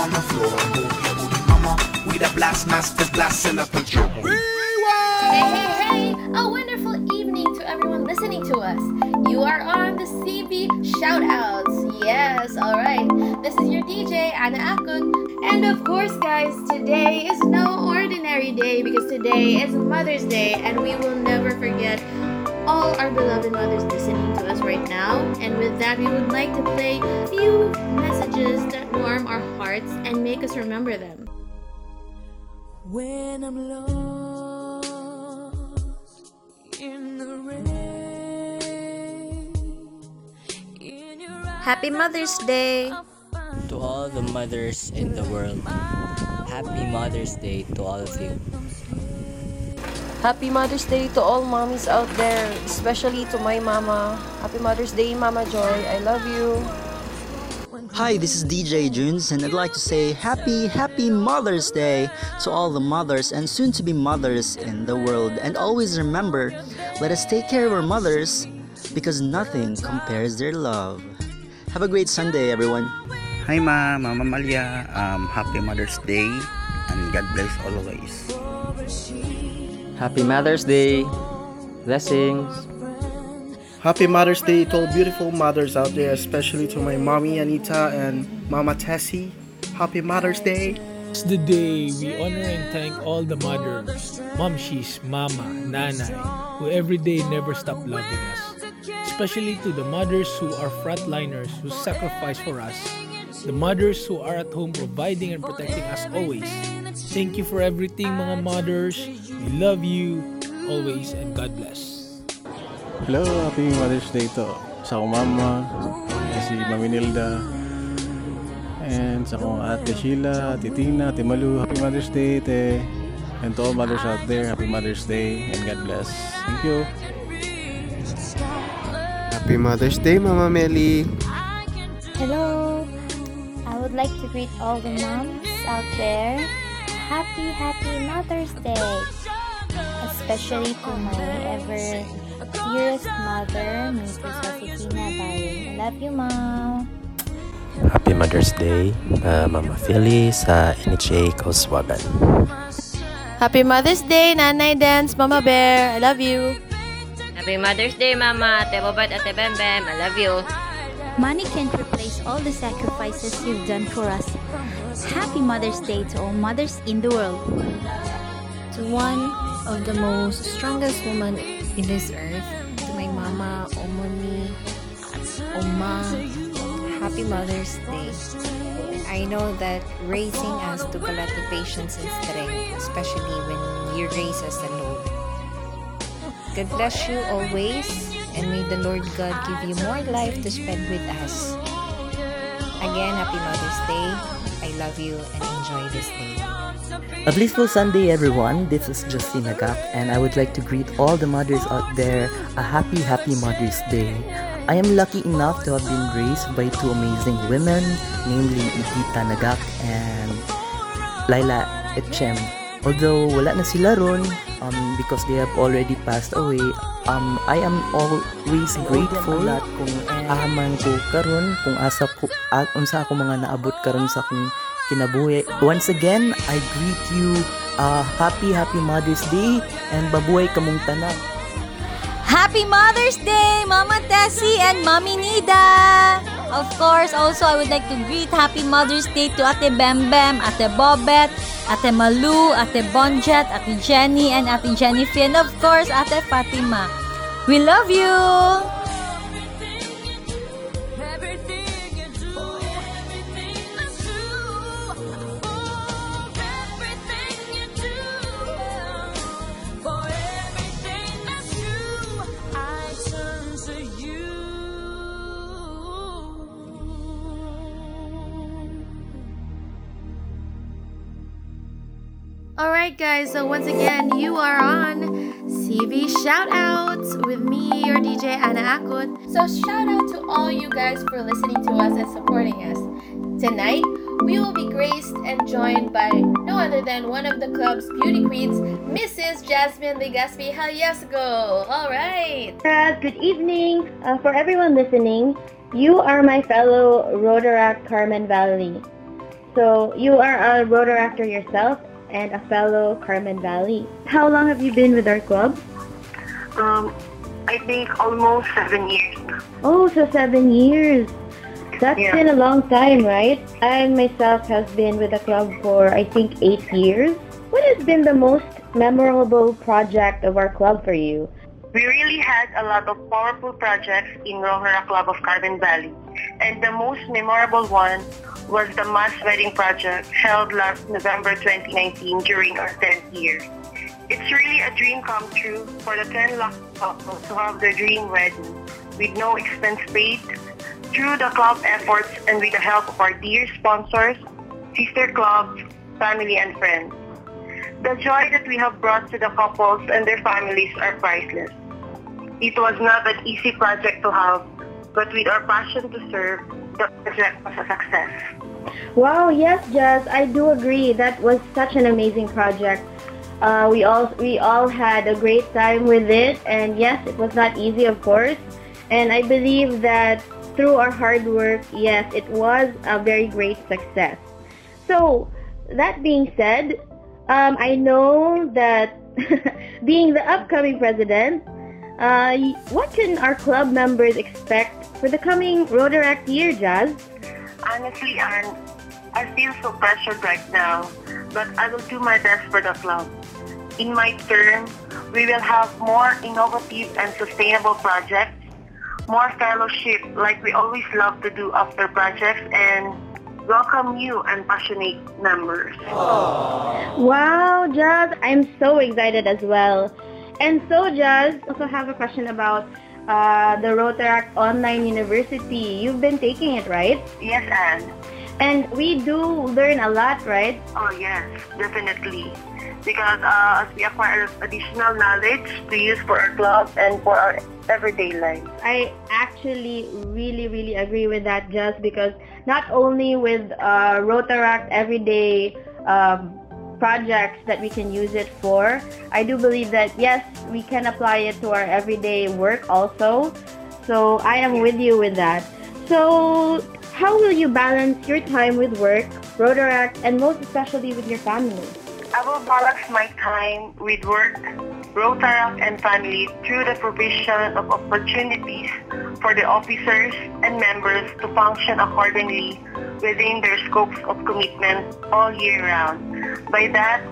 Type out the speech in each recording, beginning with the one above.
on the floor. Move your booty, mama. We the blast blasting up the drum. Hey, hey, hey! A wonderful evening to everyone listening to us. You are on the CV Shoutouts. Yes, alright. This is your DJ, Anna Akun. And of course, guys, today is no ordinary day because today is Mother's Day, and we will never forget all our beloved mothers listening to us right now. And with that, we would like to play a few messages that warm our hearts and make us remember them. When I'm lost in the rain, Happy Mother's Day! To all the mothers in the world, happy Mother's Day to all of you. Happy Mother's Day to all mommies out there, especially to my mama. Happy Mother's Day, Mama Joy. I love you. Hi, this is DJ Junes, and I'd like to say happy, happy Mother's Day to all the mothers and soon to be mothers in the world. And always remember, let us take care of our mothers because nothing compares their love. Have a great Sunday, everyone. Hi Ma, Mama Malia. Um, happy Mother's Day and God bless always. Happy Mother's Day. Blessings. Happy Mother's Day to all beautiful mothers out there, especially to my mommy Anita and Mama Tessie. Happy Mother's Day. It's the day we honor and thank all the mothers, momshies, mama, nanay, who every day never stop loving us. Especially to the mothers who are frontliners who sacrifice for us. The mothers who are at home providing and protecting us always. Thank you for everything mga mothers. We love you always and God bless. Hello, happy Mother's Day to sa akong mama, si Mami Nilda, and sa akong ate Sheila, ate Tina, ate Malu, happy Mother's Day, te. And to all mothers out there, happy Mother's Day, and God bless. Thank you. Happy Mother's Day, Mama Meli. Hello. I would like to greet all the moms out there. Happy, happy Mother's Day. Especially to my ever dearest mother, Mrs. Josefina Bayon. I love you, Mom. Happy Mother's Day, uh, Mama Philly sa NHA Kauswagan. Happy Mother's Day, Nanay Dance, Mama Bear. I love you. Happy Mother's Day, Mama, Ate Bobat, Ate Bem Bem. I love you. Money can't all the sacrifices you've done for us. Happy Mother's Day to all mothers in the world. To one of the most strongest woman in this earth, to my mama, Omoni, Oma, Happy Mother's Day. I know that raising us took a lot of patience and strength, especially when you raise us alone. God bless you always, and may the Lord God give you more life to spend with us. Again, Happy Mother's Day. I love you and enjoy this day. A blissful Sunday, everyone. This is Justina Gak, and I would like to greet all the mothers out there a happy, happy Mother's Day. I am lucky enough to have been raised by two amazing women, namely Edita Nagak and Laila Etchem. Although wala na sila ron, um, because they have already passed away, um, I am always grateful at aman ko karon kung asa ko uh, unsa ako mga naabot karon sa akong kinabuhi. Once again, I greet you uh, happy happy Mother's Day and babuhay kamong tanan. Happy Mother's Day, Mama Tessie and Mommy Nida! Of course, also I would like to greet Happy Mother's Day to Ate Bem Ate Bobet, Ate Malu, Ate Bonjet, Ate Jenny, and Ate Jennifer, and of course, Ate Fatima. We love you! Alright, guys, so once again, you are on CV Shoutouts with me, your DJ Anna Akut. So, shout out to all you guys for listening to us and supporting us. Tonight, we will be graced and joined by no other than one of the club's beauty queens, Mrs. Jasmin Legaspi Hallazgo. Alright. Uh, good evening. Uh, for everyone listening, you are my fellow Rotaract Carmen Valley. So you are a Rotaractor yourself and a fellow Carmen Valley. How long have you been with our club? Um, I think almost seven years. Oh, so seven years. That's Yeah. been a long time, right? I myself have been with the club for I think eight years. What has been the most memorable project of our club for you? We really had a lot of powerful projects in Rotaract Club of Carmen Valley. And the most memorable one was the mass wedding project held last November 2019 during our 10th year. It's really a dream come true for the 10 lucky uh, couples uh, to have their dream wedding with no expense paid through the club efforts and with the help of our dear sponsors, sister clubs, family, and friends. The joy that we have brought to the couples and their families are priceless. It was not an easy project to have, but with our passion to serve, the project was a success. Wow, yes, Jazz, I do agree. That was such an amazing project. Uh, we all we all had a great time with it, and yes, it was not easy, of course. And I believe that through our hard work, yes, it was a very great success. So, that being said, um, I know that being the upcoming president, uh, what can our club members expect for the coming Rotaract year, Jazz? Honestly, Anne, I feel so pressured right now, but I will do my best for the club. In my term, we will have more innovative and sustainable projects, more fellowship like we always love to do after projects, and welcome new and passionate members. Wow, Jazz, I'm so excited as well. And so, Jazz, also have a question about uh, the Rotaract Online University. You've been taking it, right? Yes, Anne. And we do learn a lot, right? Oh yes, definitely. Because uh, as we acquire additional knowledge to use for our club and for our everyday life. I actually really, really agree with that, just because not only with uh, Rotaract everyday um, projects that we can use it for, I do believe that yes, we can apply it to our everyday work also. So I am with you with that. So how will you balance your time with work, Rotaract, and most especially with your family? I will balance my time with work, Rotaract, and family through the provision of opportunities for the officers and members to function accordingly within their scopes of commitment all year round. By that,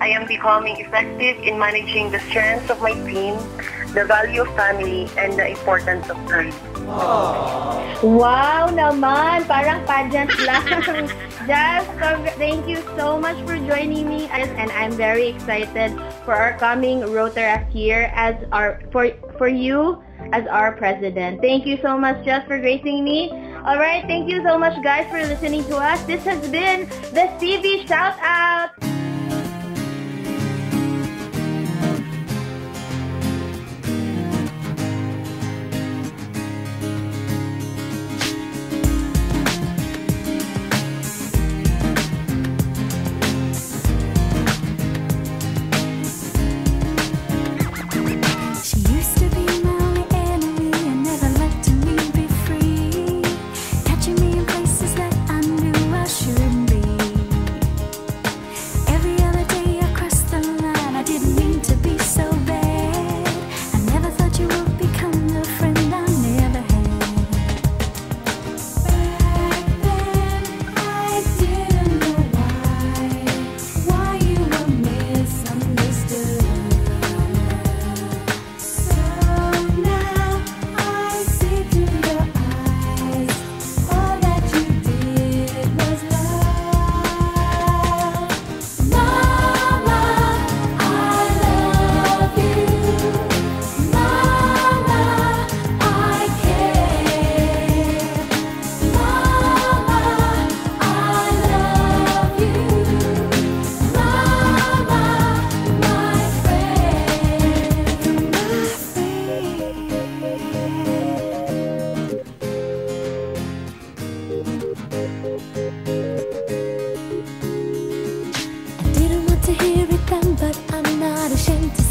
I am becoming effective in managing the strengths of my team, the value of family, and the importance of time. Wow naman! Parang pageant lang. Jazz, thank you so much for joining me and I'm very excited for our coming Rotaract year as our for for you as our president. Thank you so much, Jazz, for gracing me. All right, thank you so much, guys, for listening to us. This has been the CV Shout Out.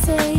Say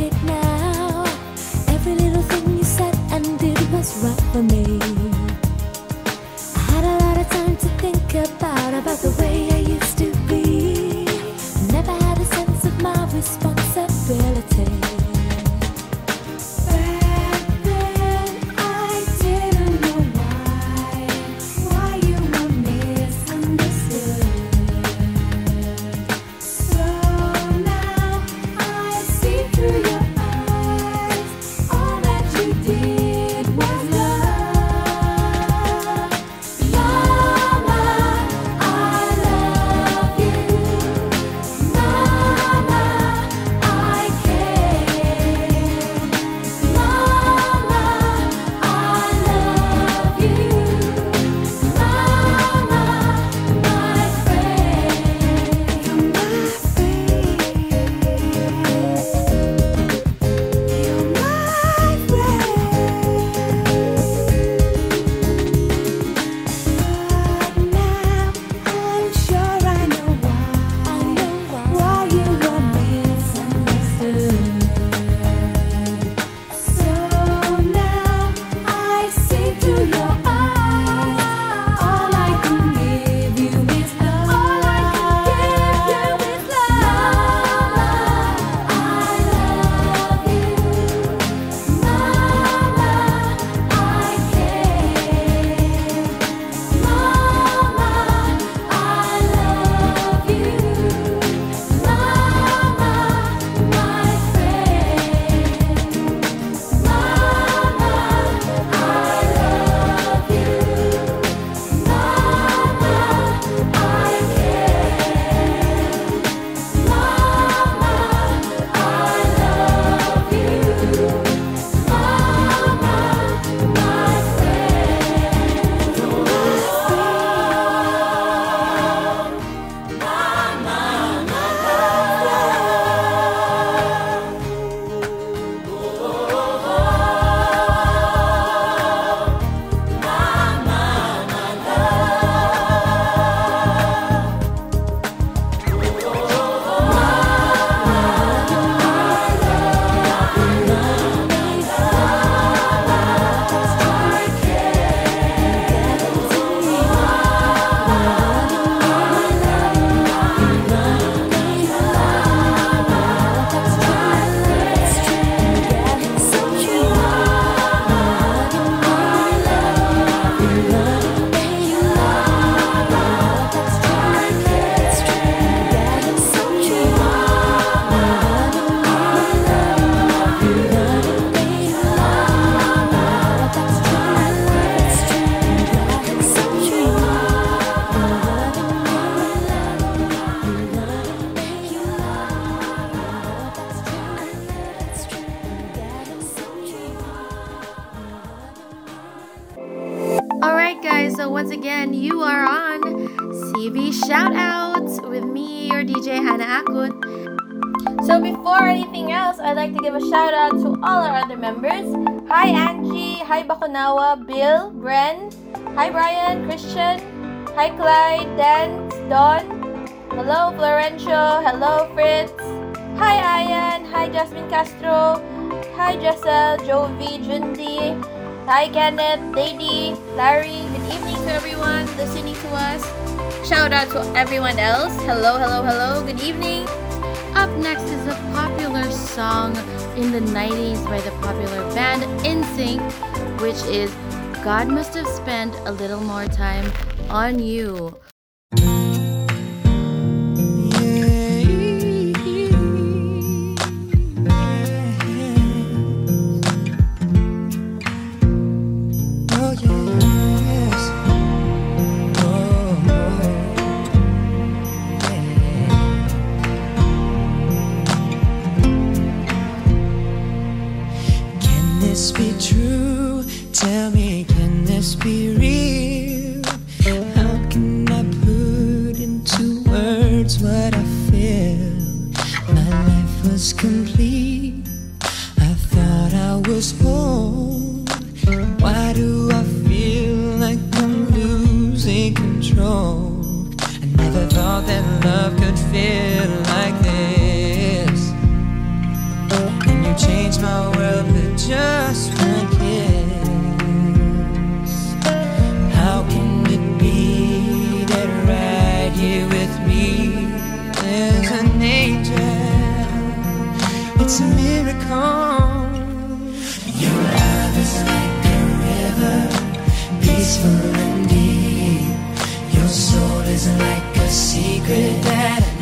Hi, Angie. Hi, Bakunawa. Bill, Bren. Hi, Brian, Christian. Hi, Clyde, Dan, Don. Hello, Florencio. Hello, Fritz. Hi, Ayan. Hi, Jasmine Castro. Hi, Jessel, Jovi, Jundi. Hi, Kenneth, Lady, Larry. Good evening to everyone listening to us. Shout out to everyone else. Hello, hello, hello. Good evening. Up next is popular song in the 90s by the popular band NSYNC, which is God Must Have Spent a Little More Time on You. was complete. I thought I was whole. Why do I feel like I'm losing control? I never thought that love could feel like this. And you changed my world, but just home. Your love is like a river, peaceful and deep. Your soul is like a secret that I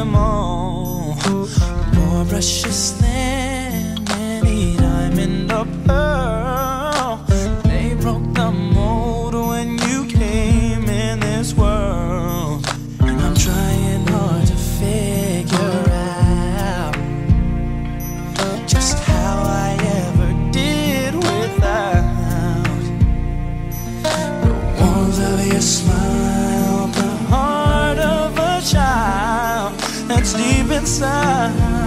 them all. More precious than. inside.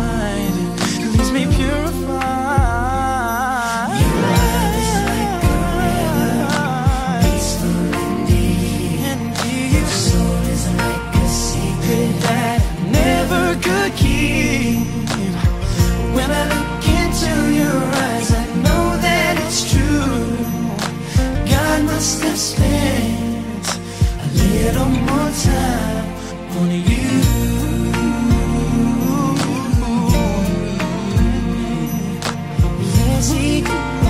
magic.